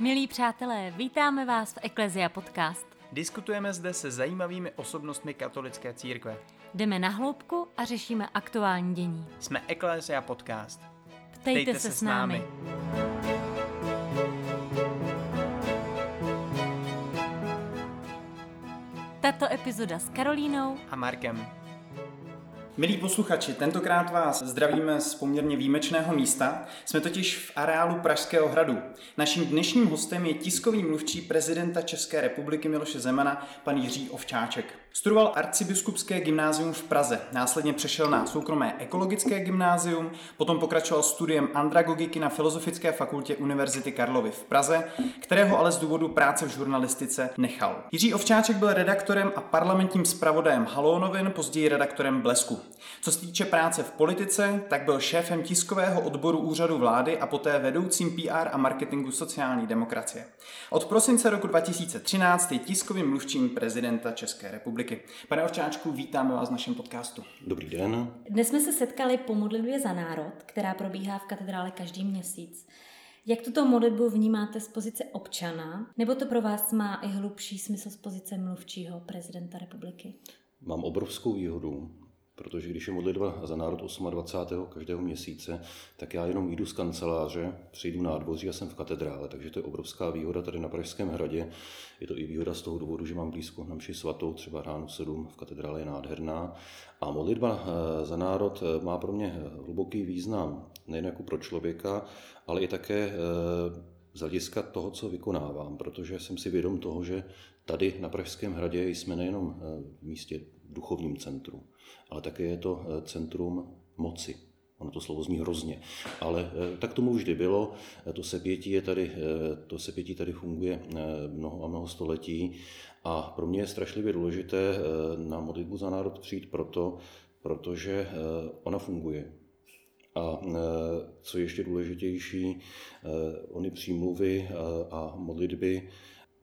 Milí přátelé, vítáme vás v Eklezia Podcast. Diskutujeme zde se zajímavými osobnostmi katolické církve. Jdeme na hloubku a řešíme aktuální dění. Jsme Ecclesia Podcast. Ptejte, Ptejte se, se s námi. Tato epizoda s Karolínou a Markem. Milí posluchači, tentokrát vás zdravíme z poměrně výjimečného místa. Jsme totiž v areálu Pražského hradu. Naším dnešním hostem je tiskový mluvčí prezidenta České republiky Miloše Zemana, pan Jiří Ovčáček. Studoval arcibiskupské gymnázium v Praze, následně přešel na soukromé ekologické gymnázium, potom pokračoval studiem andragogiky na Filozofické fakultě Univerzity Karlovy v Praze, kterého ale z důvodu práce v žurnalistice nechal. Jiří Ovčáček byl redaktorem a parlamentním zpravodajem Halonovin, později redaktorem Blesku. Co se týče práce v politice, tak byl šéfem tiskového odboru úřadu vlády a poté vedoucím PR a marketingu sociální demokracie. Od prosince roku 2013 je tiskovým mluvčím prezidenta České republiky. Pane Ovčáčku, vítáme vás v našem podcastu. Dobrý den. Dnes jsme se setkali po modlitbě za národ, která probíhá v katedrále každý měsíc. Jak tuto modlitbu vnímáte z pozice občana, nebo to pro vás má i hlubší smysl z pozice mluvčího prezidenta republiky? Mám obrovskou výhodu, protože když je modlitba za národ 28. každého měsíce, tak já jenom jdu z kanceláře, přijdu na dvoří a jsem v katedrále, takže to je obrovská výhoda tady na Pražském hradě. Je to i výhoda z toho důvodu, že mám blízko na mši svatou, třeba ráno 7 v katedrále je nádherná. A modlitba eh, za národ eh, má pro mě hluboký význam, nejen jako pro člověka, ale i také eh, z hlediska toho, co vykonávám, protože jsem si vědom toho, že tady na Pražském hradě jsme nejenom v místě duchovním centru, ale také je to eh, centrum moci. Ono to slovo zní hrozně, ale eh, tak tomu vždy bylo. Eh, to sepětí, je tady, to sepětí tady funguje mnoho a mnoho století a pro mě je strašlivě důležité na modlitbu za národ přijít proto, protože ona funguje. A co je ještě důležitější, ony přímluvy a modlitby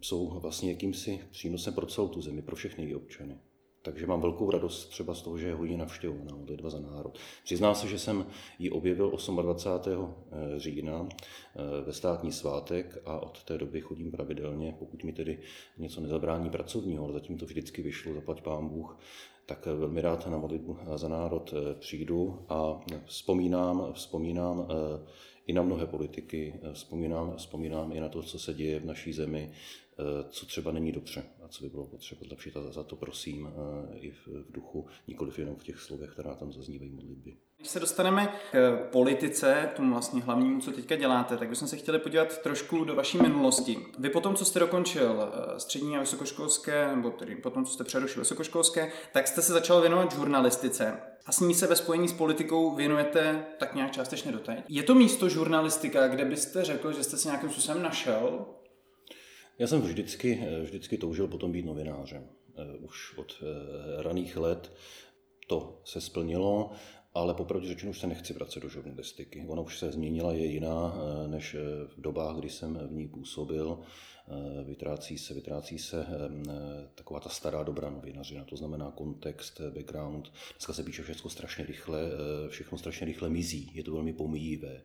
jsou vlastně jakýmsi přínosem pro celou tu zemi, pro všechny její občany. Takže mám velkou radost třeba z toho, že je hodně navštěvovaná modlitba za národ. Přiznám se, že jsem ji objevil 28. Eh, října eh, ve státní svátek a od té doby chodím pravidelně, pokud mi tedy něco nezabrání pracovního, ale zatím to vždycky vyšlo, zaplať pán Bůh, tak velmi rád na modlitbu za národ eh, přijdu a vzpomínám, vzpomínám i na mnohé politiky, vzpomínám, vzpomínám i na to, co se děje v naší zemi, co třeba není dobře a co by bylo potřeba zlepšit. A za to prosím i v, duchu, nikoliv jenom v těch slovech, která tam zaznívají modlitby. Když se dostaneme k politice, tomu vlastně hlavnímu, co teďka děláte, tak bychom se chtěli podívat trošku do vaší minulosti. Vy potom, co jste dokončil eh, střední a vysokoškolské, nebo tedy potom, co jste přerušil vysokoškolské, tak jste se začal věnovat žurnalistice. A s ní se ve spojení s politikou věnujete tak nějak částečně doteď. Je to místo žurnalistika, kde byste řekl, že jste si nějakým způsobem našel? Já jsem vždycky, eh, vždycky toužil potom být novinářem. Eh, už od raných let to se splnilo ale popravdě řečeno už se nechci vracet do žurnalistiky. Ona už se změnila, je jiná eh, než eh, v dobách, kdy jsem v ní působil. Eh, vytrácí se, vytrácí se taková ta stará dobrá novinařina, to znamená kontext, background. Dneska se píše všechno strašně rychle, všechno strašně rychle mizí, je to velmi pomíjivé.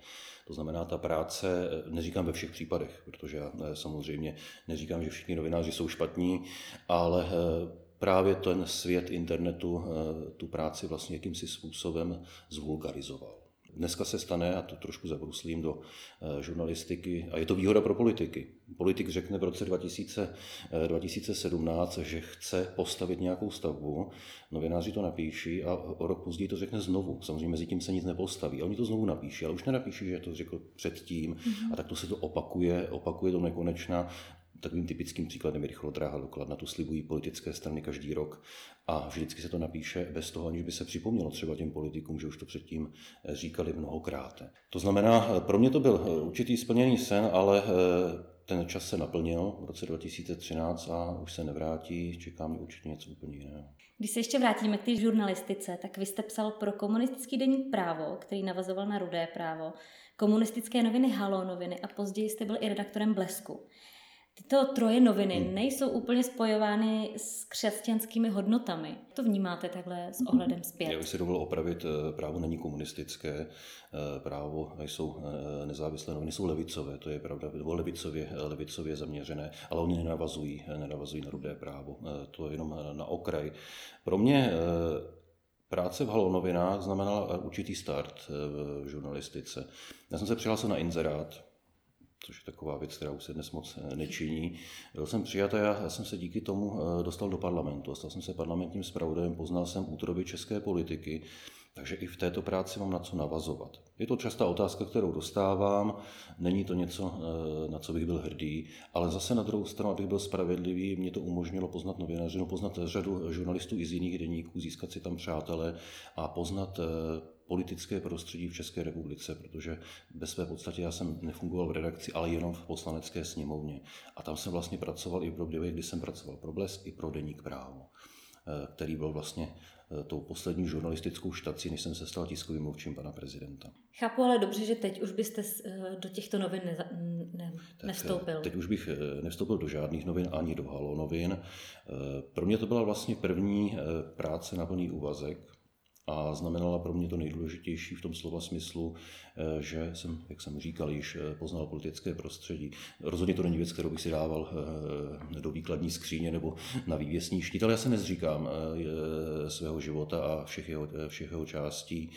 To znamená, ta práce, neříkám ve všech případech, protože já samozřejmě neříkám, že všichni novináři jsou špatní, ale právě ten svět internetu eh, tu práci vlastně jakýmsi způsobem zvulgarizoval. Dneska se stane, a to trošku zabruslím do eh, žurnalistiky, a je to výhoda pro politiky. Politik řekne v roce 2000, 2017, eh, že chce postavit nějakou stavbu, novináři to napíší a o rok později to řekne znovu. Samozřejmě mezi tím se nic nepostaví. A oni to znovu napíší, ale už nenapíší, že to řekl předtím. Mm-hmm. A tak to se to opakuje, opakuje do nekonečna. Takovým typickým příkladem je rychlodráha do Kladna. Tu slibují politické strany každý rok a vždycky se to napíše bez toho, aniž by se připomnělo třeba těm politikům, že už to předtím eh, říkali mnohokrát. To znamená, eh, pro mě to byl eh, určitý splněný sen, ale ten čas se naplnil v roce 2013 a už se nevrátí, čeká mě určitě něco úplně jiného. Když se ještě vrátíme k té žurnalistice, tak vy jste psal pro komunistický deník právo, který navazoval na rudé právo, komunistické noviny Halo noviny a později jste byl i redaktorem Blesku. Tyto troje noviny hmm. nejsou úplně spojovány s křesťanskými hodnotami. To vnímáte takhle s ohledem zpět? Já bych si dovolil opravit, eh, právo není komunistické, eh, právo jsou eh, nezávislé noviny, jsou levicové, to je pravda, nebo levicově, levicově zaměřené, ale oni nenavazují, nenavazují na rudé právo. To je jenom na okraj. Pro mě Práce v Halo novinách znamenala určitý start v žurnalistice. Já jsem se přihlásil na inzerát, což je taková věc, která už se dnes moc eh, nečiní. Byl jsem přijat a já jsem se díky tomu eh, dostal do parlamentu. Stal jsem se parlamentním zpravodajem, poznal jsem útroby české politiky, takže i v této práci mám na co navazovat. Je to častá otázka, kterou dostávám, není to něco, eh, na co bych byl hrdý, ale zase na druhou stranu, abych byl spravedlivý, mě to umožnilo poznat novinářinu, poznat řadu žurnalistů i z jiných deníků, získat si tam přátele a poznat politické prostředí v České republice, protože ve své podstatě já jsem nefungoval v redakci, ale jenom v poslanecké sněmovně. A tam jsem vlastně pracoval i v době, kdy jsem pracoval pro Blesk i pro Deník právo, eh, který byl vlastně eh, tou poslední žurnalistickou štací, než jsem se stal tiskovým mluvčím pana prezidenta. Chápu ale dobře, že teď už byste eh, do těchto novin neza, ne, nevstoupil. Teď už bych nevstoupil do žádných novin, ani do Halo novin. Pro mě to byla vlastně první práce na plný úvazek, a znamenala pro mě to nejdůležitější v tom slova smyslu, eh, že jsem, jak jsem říkal, již eh, poznal politické prostředí. Rozhodně to není věc, kterou bych si dával eh, do výkladní skříně nebo na vývěsní štít, ale já se nezříkám svého života a všech jeho, všech jeho částí.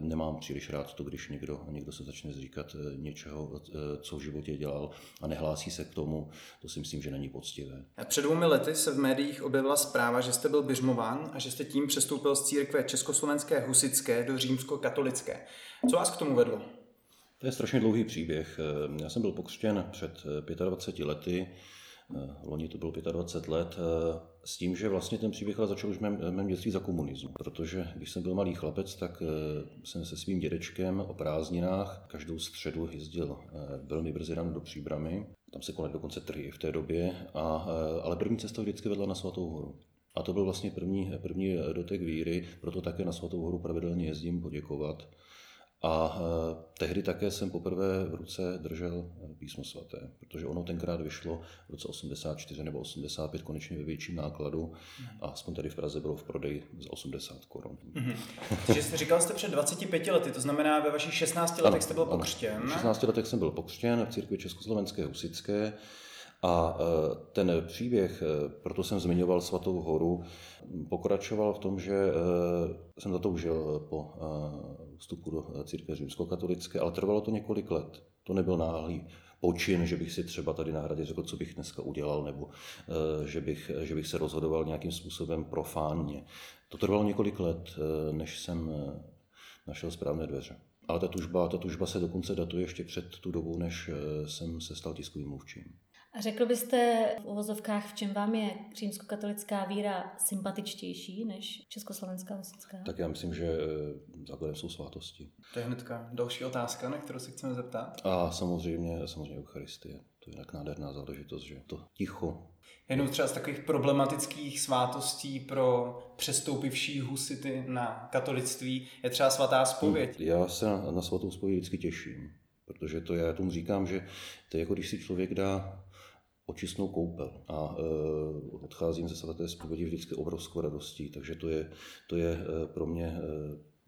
Nemám příliš rád to, když někdo, někdo se začne zříkat něčeho, co v životě dělal a nehlásí se k tomu. To si myslím, že není poctivé. Před dvoumi lety se v médiích objevila zpráva, že jste byl běžmován a že jste tím přestoupil z církve československé husické do římsko-katolické. Co vás k tomu vedlo? To je strašně dlouhý příběh. Já jsem byl pokřtěn před 25 lety, loni to bylo 25 let, s tím, že vlastně ten příběh ale začal už v mém, mém dětství za komunismu. Protože když jsem byl malý chlapec, tak jsem se svým dědečkem o prázdninách každou středu jezdil velmi brzy ráno do Příbramy. Tam se konaly dokonce trhy v té době, a, ale první cesta vždycky vedla na Svatou horu. A to byl vlastně první, první dotek víry, proto také na Svatou horu pravidelně jezdím poděkovat. A e, tehdy také jsem poprvé v ruce držel písmo svaté, protože ono tenkrát vyšlo v roce 84 nebo 85 konečně ve větším nákladu a aspoň tady v Praze bylo v prodeji za 80 korun. Mm-hmm. Takže říkal jste před 25 lety, to znamená ve vašich 16 letech ano, jste byl pokřtěn. V 16 letech jsem byl pokřtěn v církvi Československé husické a e, ten příběh, e, proto jsem zmiňoval Svatou horu, pokračoval v tom, že e, jsem zatoužil po vstupu do církve římskokatolické, ale trvalo to několik let. To nebyl náhlý počin, že bych si třeba tady na hradě řekl, co bych dneska udělal, nebo že bych, že bych se rozhodoval nějakým způsobem profánně. To trvalo několik let, než jsem našel správné dveře. Ale ta tužba, ta tužba se dokonce datuje ještě před tu dobu, než jsem se stal tiskovým mluvčím. A řekl byste v uvozovkách, v čem vám je římskokatolická víra sympatičtější než československá husitská? Tak já myslím, že eh, základem jsou svátosti. To je hnedka další otázka, na kterou se chceme zeptat. A samozřejmě, samozřejmě Eucharistie. To je tak nádherná záležitost, že to ticho. Jenom třeba z takových problematických svátostí pro přestoupivší husity na katolictví je třeba svatá spověď. Já se na, na svatou spověď vždycky těším, protože to já tomu říkám, že to je jako když si člověk dá očistnou koupel a e, odcházím ze svaté zpovědi vždycky obrovskou radostí, takže to je, to je e, pro mě e,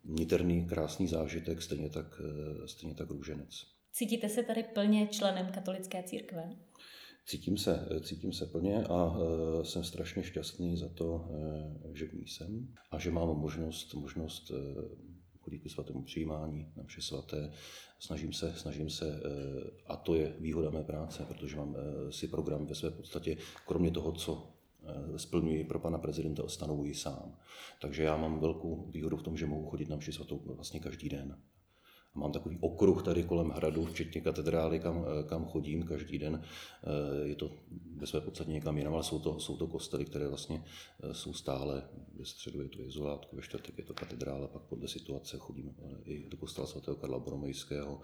niterný, krásný zážitek, stejně tak, stejně tak růženec. Cítíte se tady plně členem katolické církve? Cítím se, cítím se plně a jsem strašně šťastný za to, že v ní jsem a že mám možnost, možnost chodit ke svatému přijímání na vše svaté. Snažím se, snažím se, eh, a to je výhoda mé práce, protože mám eh, si program ve své podstatě, kromě toho, co eh, splňuji pro pana prezidenta, stanovuji sám. Takže já mám velkou výhodu v tom, že mohu chodit na mši svatou vlastně každý den. Mám takový okruh tady kolem hradu, včetně katedrály, kam, kam chodím každý den. Eh, je to ve své podstatě někam jinam, ale jsou to, jsou to kostely, které vlastně eh, jsou stále. Ve středu je to izolátku, ve čtvrtek je to katedrála, pak podle situace chodím eh, i do kostela svatého Karla Boromejského.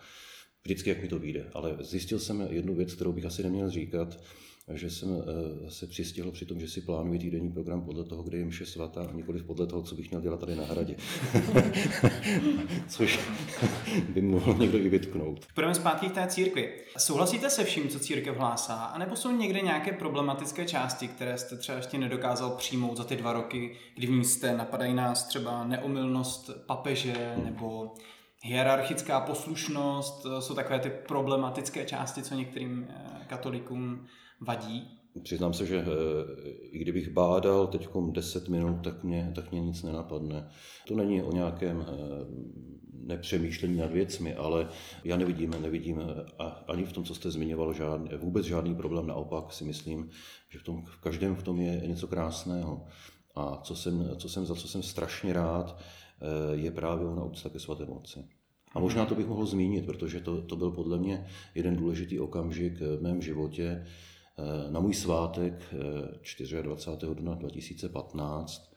Vždycky, jak mi to vyjde. Ale zjistil jsem jednu věc, kterou bych asi neměl říkat, že jsem se přistihl při tom, že si plánuji týdenní program podle toho, kde je mše svatá, a nikoli podle toho, co bych měl dělat tady na hradě. Což by mohl někdo i vytknout. Půjdeme zpátky k té církvi. Souhlasíte se vším, co církev hlásá? A nebo jsou někde nějaké problematické části, které jste třeba ještě nedokázal přijmout za ty dva roky, kdy v ní jste, napadají nás třeba neomylnost papeže nebo hierarchická poslušnost, jsou takové ty problematické části, co některým eh, katolíkům vadí? Přiznám se, že eh, i kdybych bádal teď 10 minut, tak mě, tak mě nic nenapadne. To není o nějakém eh, nepřemýšlení nad věcmi, ale já nevidím, nevidím ani v tom, co jste zmiňoval, žádný, vůbec žádný problém. Naopak si myslím, že v, tom, v každém v tom je něco krásného. A co jsem, co jsem, za co jsem strašně rád, eh, je právě ona úcta ke svaté moci. A možná to bych mohl zmínit, protože to, to byl podle mě jeden důležitý okamžik v mém životě. Eh, na můj svátek 24. Eh, dubna 2015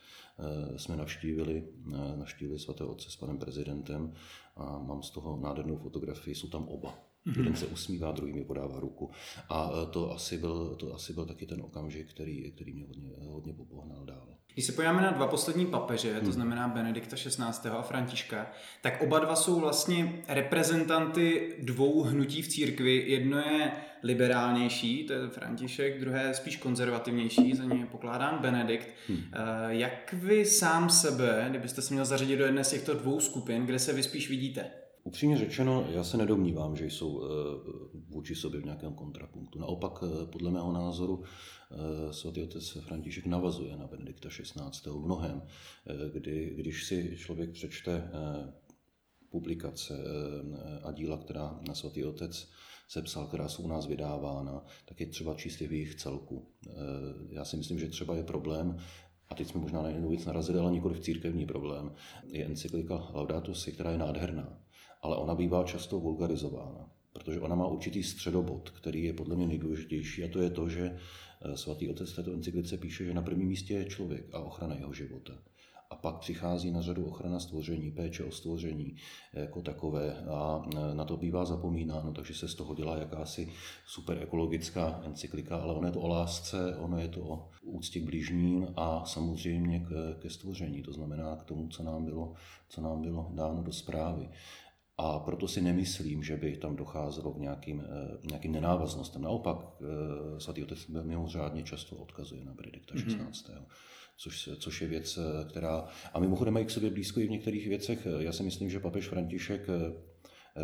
jsme navštívili, navštívili svatého otce s panem prezidentem a mám z toho nádhernou fotografii, jsou tam oba. Mm-hmm. Jeden se usmívá, druhý mi podává ruku. A to asi byl, to asi byl taky ten okamžik, který, který mě hodně, hodně popohnal dál. Když se podíváme na dva poslední papeže, to hmm. znamená Benedikta XVI. a Františka, tak oba dva jsou vlastně reprezentanty dvou hnutí v církvi. Jedno je liberálnější, to je František, druhé je spíš konzervativnější, za něj je pokládán Benedikt. Hmm. Eh, jak vy sám sebe, kdybyste se měl zařadit do jedné z těchto dvou skupin, kde se vy spíš vidíte? Upřímně řečeno, já se nedomnívám, že jsou eh, vůči sobě v nějakém kontrapunktu. Naopak, eh, podle mého názoru, Eh, svatý otec František navazuje na Benedikta XVI. v mnohem, kdy, když si člověk přečte publikace a díla, která na svatý otec sepsal, která jsou u nás vydávána, tak je třeba čistě v jejich celku. Já si myslím, že třeba je problém, a teď jsme možná na jednu věc narazili, ale nikoli v církevní problém, je encyklika Laudato Si, která je nádherná, ale ona bývá často vulgarizována, protože ona má určitý středobod, který je podle mě nejdůležitější, a to je to, že Eh, svatý otec této encyklice píše, že na prvním místě je člověk a ochrana jeho života. A pak přichází na řadu ochrana stvoření, péče o stvoření jako takové a eh, na to bývá zapomínáno, takže se z toho dělá jakási super ekologická encyklika, ale ono je to o lásce, ono je to o úctě k blížním a samozřejmě ke, stvoření, to znamená k tomu, co nám bylo, co nám bylo dáno do zprávy. A proto si nemyslím, že by tam docházelo k nějakým, eh, nějakým nenávaznostem. Naopak, eh, svatý otec mimořádně často odkazuje na Benedikta XVI. Mm-hmm. Což, což je věc, eh, která... A mimochodem mají k sobě blízko i v některých věcech. Já si myslím, že papež František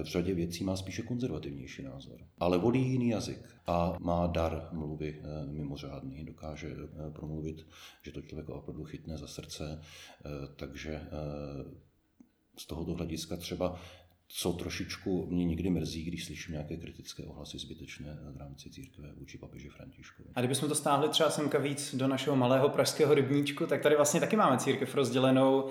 v řadě věcí má spíše konzervativnější názor. Ale volí jiný jazyk a má dar mluvy mimořádný. Dokáže promluvit, že to člověka opravdu chytne za srdce. Takže z tohoto hlediska třeba co trošičku mě někdy mrzí, když slyším nějaké kritické ohlasy zbytečné v rámci církve vůči papeži Františkovi. A kdybychom to stáhli třeba semka víc do našeho malého pražského rybníčku, tak tady vlastně taky máme církev rozdělenou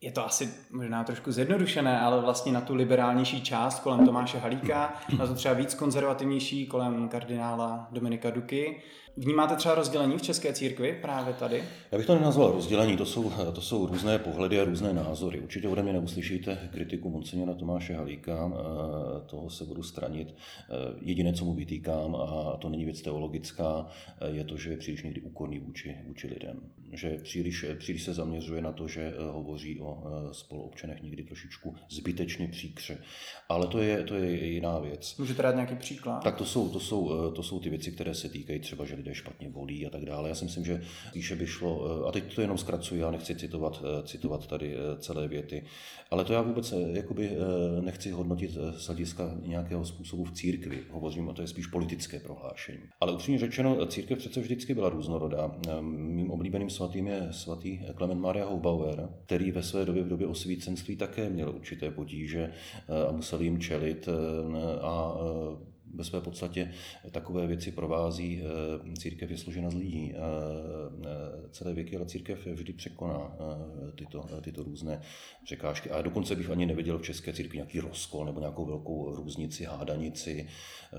je to asi možná trošku zjednodušené, ale vlastně na tu liberálnější část kolem Tomáše Halíka, na to třeba víc konzervativnější kolem kardinála Dominika Duky Vnímáte třeba rozdělení v české církvi právě tady? Já bych to nenazval rozdělení, to jsou, to jsou různé pohledy a různé názory. Určitě ode mě neuslyšíte kritiku monsignora Tomáše Halíka, eh, toho se budu stranit. Eh, jediné, co mu vytýkám, a to není věc teologická, eh, je to, že je příliš někdy úkorný vůči, vůči lidem. Že příliš, příliš se zaměřuje na to, že hovoří o spoluobčanech někdy trošičku zbytečně příkře. Ale to je, to je jiná věc. Můžete dát nějaký příklad? Tak to jsou, to jsou, to jsou ty věci, které se týkají třeba, že lidé špatně volí a tak dále. Já si myslím, že spíše by šlo, eh, a teď to jenom zkracuji, já nechci citovat, eh, citovat tady eh, celé věty, ale to já vůbec jakoby nechci hodnotit z hlediska nějakého způsobu v církvi. Hovořím o to je spíš politické prohlášení. Ale upřímně řečeno, církev přece vždycky byla různorodá. Mým oblíbeným svatým je svatý Klement Maria Hofbauer, který ve své době v době osvícenství také měl určité potíže a musel jim čelit a ve své podstatě takové věci provází. Eh, církev je složena z lidí. Eh, eh, celé věky, ale církev vždy překoná tyto, tyto různé překážky. A dokonce bych ani neviděl v české církvi nějaký rozkol nebo nějakou velkou různici, hádanici.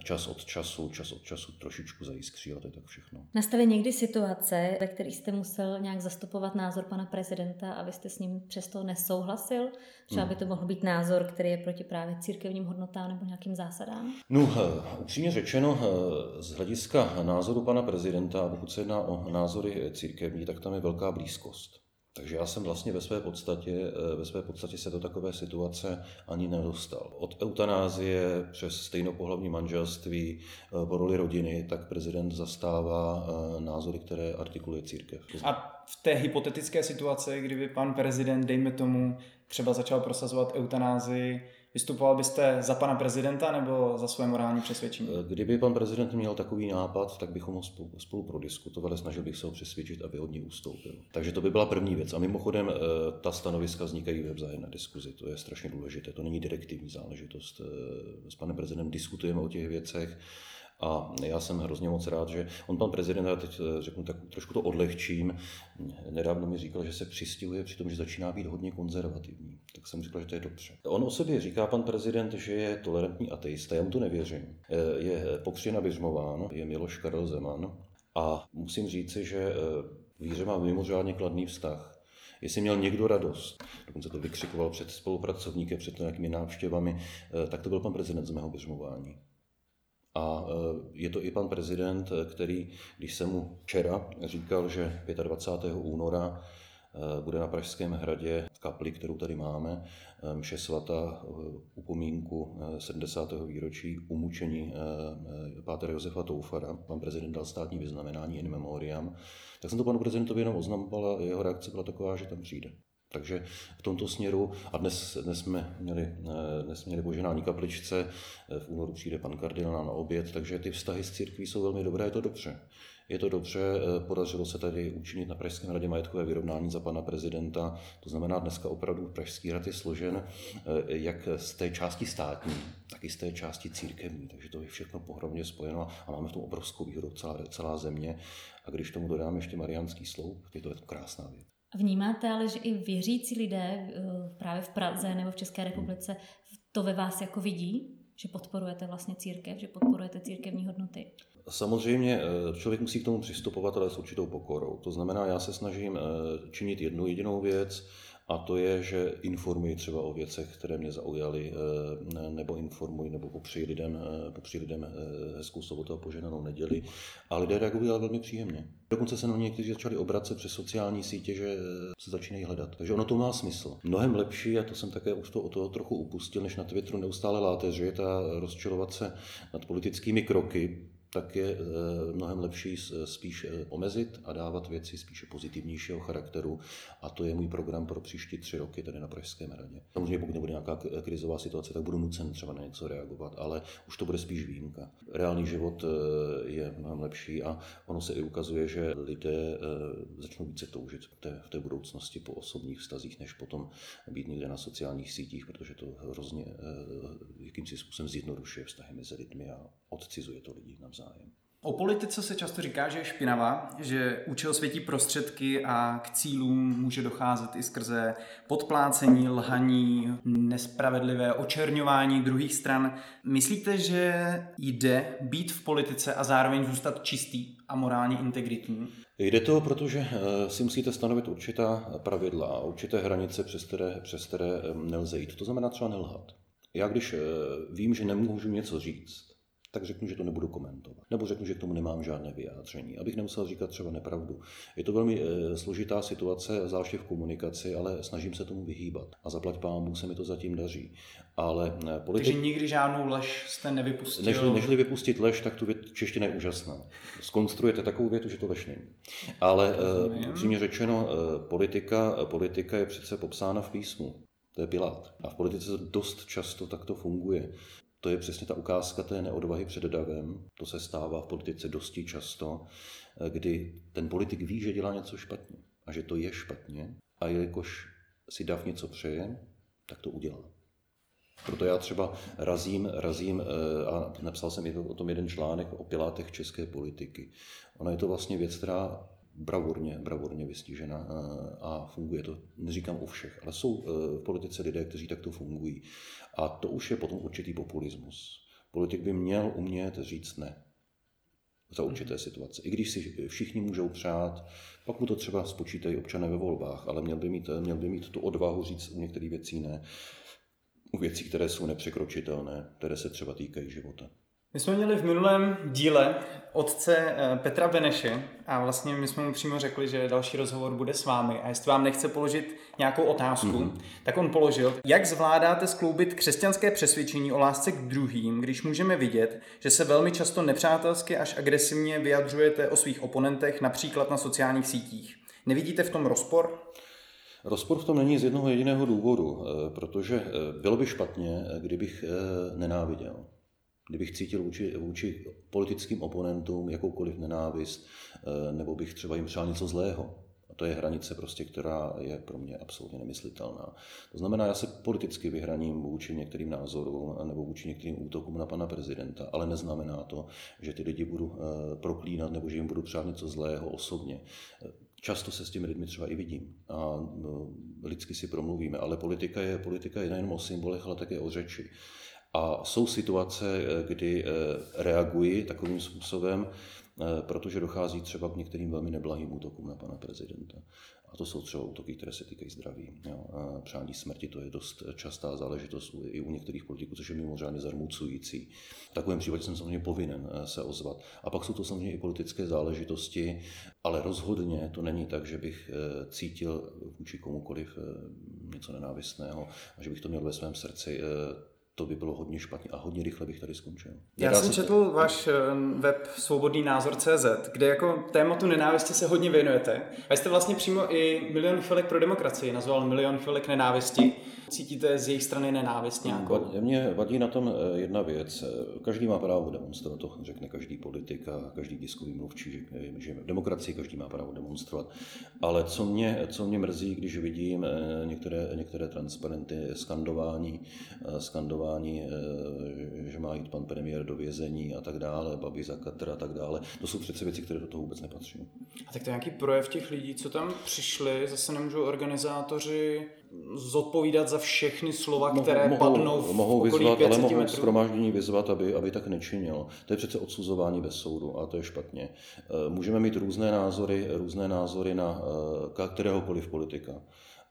Čas od času, čas od času trošičku zajiskří, ale to je tak všechno. Nastaly někdy situace, ve kterých jste musel nějak zastupovat názor pana prezidenta a vy jste s ním přesto nesouhlasil? Třeba by to mohl být názor, který je proti právě církevním hodnotám nebo nějakým zásadám? No, upřímně řečeno, z hlediska názoru pana prezidenta, pokud se jedná o názory církevní, tak tam je velká blízkost. Takže já jsem vlastně ve své podstatě, eh, ve své podstatě se do takové situace ani nedostal. Od eutanázie přes stejnopohlavní manželství eh, po roli rodiny, tak prezident zastává eh, názory, které artikuluje církev. A v té hypotetické situaci, kdyby pan prezident, dejme tomu, třeba začal prosazovat eutanázii, Vystupoval byste za pana prezidenta nebo za své morální přesvědčení? Kdyby pan prezident měl takový nápad, tak bychom ho spolu, spolu prodiskutovali, snažil bych se ho přesvědčit, aby od ní ustoupil. Takže to by byla první věc. A mimochodem, eh, ta stanoviska vznikají ve vzájemné diskuzi. To je strašně důležité. To není direktivní záležitost. Eh, s panem prezidentem diskutujeme o těch věcech a já jsem hrozně moc rád, že on pan prezident, já teď eh, řeknu tak trošku to odlehčím, nedávno mi říkal, že se přistihuje při tom, že začíná být hodně konzervativní. Tak jsem říkal, že to je dobře. On o sobě říká pan prezident, že je tolerantní ateista, já mu to nevěřím. Eh, je pokřtěn a vyřmován, je Miloš Karel Zeman a musím říci, že eh, víře má mimořádně kladný vztah. Jestli měl někdo radost, dokonce to vykřikoval před spolupracovníky, před nějakými návštěvami, tak to byl pan prezident z mého vyřmování. A e, je to i pan prezident, e, který, když jsem mu včera říkal, že 25. února e, bude na Pražském hradě v kapli, kterou tady máme, mše svata upomínku 70. výročí umučení pátra Josefa Toufara. Pan prezident dal státní vyznamenání in memoriam. Tak jsem to panu prezidentovi jenom oznamoval a jeho reakce byla taková, že tam přijde. Takže v tomto směru, a dnes, dnes jsme měli, eh, dnes měli boženání kapličce, eh, v únoru přijde pan kardinál na oběd, takže ty vztahy s církví jsou velmi dobré, je to dobře. Je to dobře, eh, podařilo se tady učinit na Pražském radě majetkové vyrovnání za pana prezidenta. To znamená, dneska opravdu Pražský rad je složen jak z té části státní, tak i z té části církevní. Takže to je všechno pohromadě spojeno a máme v tom obrovskou výhodu celá, celá země. A když tomu dodáme ještě Mariánský sloup, je to krásná věc. Vnímáte ale, že i věřící lidé eh, právě v Praze nebo v České republice to ve vás jako vidí? Že podporujete vlastně církev, že podporujete církevní hodnoty? Samozřejmě eh, člověk musí k tomu přistupovat, ale s určitou pokorou. To znamená, já se snažím eh, činit jednu jedinou věc, a to je, že informuji třeba o věcech, které mě zaujaly, eh, nebo informuji, nebo popřeji lidem, eh, popřeji lidem eh, hezkou sobotu a poženanou neděli. A lidé reagují ale velmi příjemně. Dokonce se na mě někteří začali obracet přes sociální sítě, že se začínají hledat. Takže ono to má smysl. Mnohem lepší, a to jsem také už to o toho trochu upustil, než na Twitteru neustále láte, že je ta rozčilovat se nad politickými kroky, tak je eh, mnohem lepší spíš eh, omezit a dávat věci spíše pozitivnějšího charakteru. A to je můj program pro příští tři roky tady na Pražském radě. Samozřejmě, pokud nebude nějaká krizová situace, tak budu nucen třeba na něco reagovat, ale už to bude spíš výjimka. Reálný život eh, je mnohem lepší a ono se i ukazuje, že lidé začnou více toužit v té, v té budoucnosti po osobních vztazích, než potom být někde na sociálních sítích, protože to hrozně jakýmsi způsobem zjednodušuje vztahy mezi lidmi a odcizuje to lidi navzájem navzájem. O politice se často říká, že je špinavá, že účel světí prostředky a k cílům může docházet i skrze podplácení, lhaní, nespravedlivé očerňování druhých stran. Myslíte, že jde být v politice a zároveň zůstat čistý a morálně integritní? Jde to, protože eh, si musíte stanovit určitá pravidla určité hranice, přes které, přes které eh, nelze jít. To znamená třeba nelhat. Já když eh, vím, že nemůžu něco říct, tak řeknu, že to nebudu komentovat. Nebo řeknu, že k tomu nemám žádné vyjádření, abych nemusel říkat třeba nepravdu. Je to velmi e, složitá situace, zvláště v komunikaci, ale snažím se tomu vyhýbat. A zaplať pámu se mi to zatím daří. Ale e, politik... Takže nikdy žádnou lež jste nevypustil? Nežli, nežli vypustit lež, tak tu věc čeština je úžasná. Skonstruujete takovou větu, že to lež není. Ale e, upřímně řečeno, e, politika, politika je přece popsána v písmu. To je Pilát. A v politice dost často takto funguje. To je přesně ta ukázka té neodvahy před davem. To se stává v politice dosti často, kdy ten politik ví, že dělá něco špatně a že to je špatně a jelikož si dav něco přeje, tak to udělá. Proto já třeba razím, razím eh, a napsal jsem o tom jeden článek o pilátech české politiky. Ona je to vlastně věc, která bravurně, bravurně vystižena eh, a funguje to. Neříkám u všech, ale jsou eh, v politice lidé, kteří takto fungují. A to už je potom určitý populismus. Politik by měl umět říct ne za určité mhm. situace. I když si všichni můžou přát, pak mu to třeba spočítají občané ve volbách, ale měl by mít, měl by mít tu odvahu říct u některých věcí ne. U věcí, které jsou nepřekročitelné, které se třeba týkají života. My jsme měli v minulém díle otce eh, Petra Beneše a vlastně my jsme mu přímo řekli, že další rozhovor bude s vámi a jestli vám nechce položit nějakou otázku, mm-hmm. tak on položil, jak zvládáte skloubit křesťanské přesvědčení o lásce k druhým, když můžeme vidět, že se velmi často nepřátelsky až agresivně vyjadřujete o svých oponentech, například na sociálních sítích. Nevidíte v tom rozpor? Rozpor v tom není z jednoho jediného důvodu, eh, protože eh, bylo by špatně, kdybych nenáviděl kdybych cítil vůči, vůči politickým oponentům jakoukoliv nenávist, eh, nebo bych třeba jim přál něco zlého. A to je hranice, prostě, která je pro mě absolutně nemyslitelná. To znamená, já se politicky vyhraním vůči některým názorům nebo vůči některým útokům na pana prezidenta, ale neznamená to, že ty lidi budu eh, proklínat nebo že jim budu přát něco zlého osobně. Často se s těmi lidmi třeba i vidím a lidsky si promluvíme, ale politika je, politika je nejen o symbolech, ale také o řeči. A jsou situace, eh, kdy eh, reagují takovým způsobem, eh, protože dochází třeba k některým velmi neblahým útokům na pana prezidenta. A to jsou třeba útoky, které se týkají zdraví. Jo. Přání smrti to je dost častá záležitost i u některých politiků, což je mimořádně zarmucující. V takovém případě jsem samozřejmě povinen se ozvat. A pak jsou to samozřejmě i politické záležitosti, ale rozhodně to není tak, že bych cítil vůči komukoliv něco nenávistného a že bych to měl ve svém srdci to by bylo hodně špatně a hodně rychle bych tady skončil. Já jsem četl to... váš eh, web Svobodný názor CZ, kde jako tématu nenávisti se hodně věnujete. A jste vlastně přímo i milion chvilek pro demokracii nazval milion chvilek nenávisti. Cítíte z jejich strany nenávist nějakou? Mně vadí na tom eh, jedna věc. Každý má právo demonstrovat, to řekne každý politik a každý tiskový mluvčí, že, že v demokracii každý má právo demonstrovat. Ale co mě, co mě mrzí, když vidím eh, některé, některé transparenty skandování, skandování vyhrožování, eh, že má jít pan premiér do vězení a tak dále, babi za katr a tak dále. To jsou přece věci, které do toho vůbec nepatří. A tak to je nějaký projev těch lidí, co tam přišli, zase nemůžou organizátoři zodpovídat za všechny slova, které mohou, padnou v mohou vyzvat, ale mohou schromáždění vyzvat, aby, aby tak nečinil. To je přece odsuzování bez soudu a to je špatně. Eh, můžeme mít různé názory, různé názory na eh, kteréhokoliv politika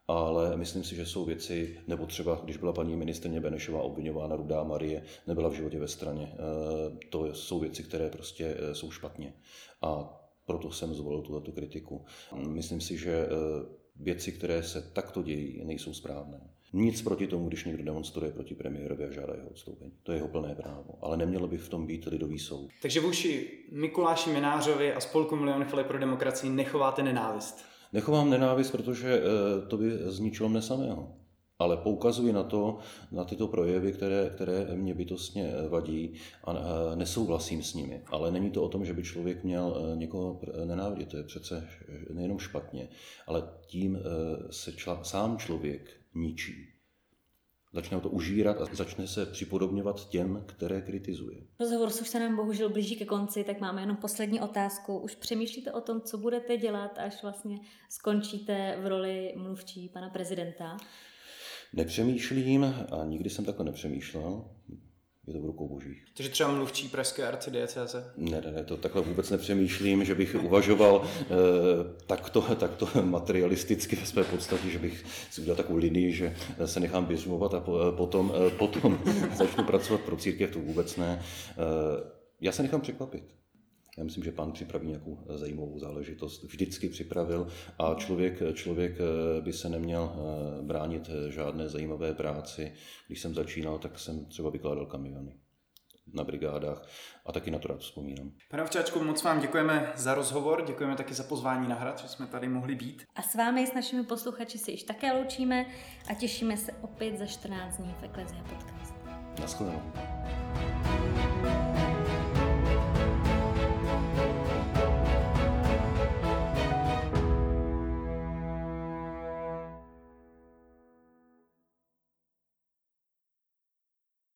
ale myslím si, že jsou věci, nebo třeba když byla paní ministrně Benešová obvinována Rudá Marie, nebyla v životě ve straně. Eh, to jsou věci, které prostě eh, jsou špatně. A proto jsem zvolil tuto kritiku. Myslím si, že eh, věci, které se takto dějí, nejsou správné. Nic proti tomu, když někdo demonstruje proti premiérovi a žádá jeho odstoupení. To je jeho plné právo. Ale nemělo by v tom být lidový soud. Takže vůči Mikuláši Minářovi a spolku Milion pro demokracii nechováte nenávist? Nechovám nenávist, protože eh, to by zničilo mne samého. Ale poukazuji na to, na tyto projevy, které, které mě bytostně eh, vadí a eh, nesouhlasím s nimi. Ale není to o tom, že by člověk měl někoho nenávidět. To je přece nejenom špatně, ale tím se čla, sám člověk ničí začne to užírat a začne se připodobňovat těm, které kritizuje. Rozhovor už se nám bohužel blíží ke konci, tak máme jenom poslední otázku. Už přemýšlíte o tom, co budete dělat, až vlastně skončíte v roli mluvčí pana prezidenta? Nepřemýšlím a nikdy jsem takhle nepřemýšlel je to v rukou božích. Takže třeba mluvčí pražské arcidiecéze? Ne, ne, ne, to takhle vůbec nepřemýšlím, že bych uvažoval eh, takto, takto materialisticky ve své podstatě, že bych si udělal takovou linii, že se nechám běžmovat a po, eh, potom, eh, potom začnu pracovat pro církev, to vůbec ne. Eh, já se nechám překvapit. Já myslím, že pán připraví nějakou zajímavou záležitost. Vždycky připravil a člověk, člověk eh, by se neměl eh, bránit eh, žádné zajímavé práci. Když jsem začínal, tak jsem třeba vykládal kamiony na brigádách a taky na to rád vzpomínám. Pane Ovčáčku, moc vám děkujeme za rozhovor, děkujeme taky za pozvání na hrad, že jsme tady mohli být. A s vámi, s našimi posluchači, si již také loučíme a těšíme se opět za 14 dní v Eklezia Podcast. Naschledanou.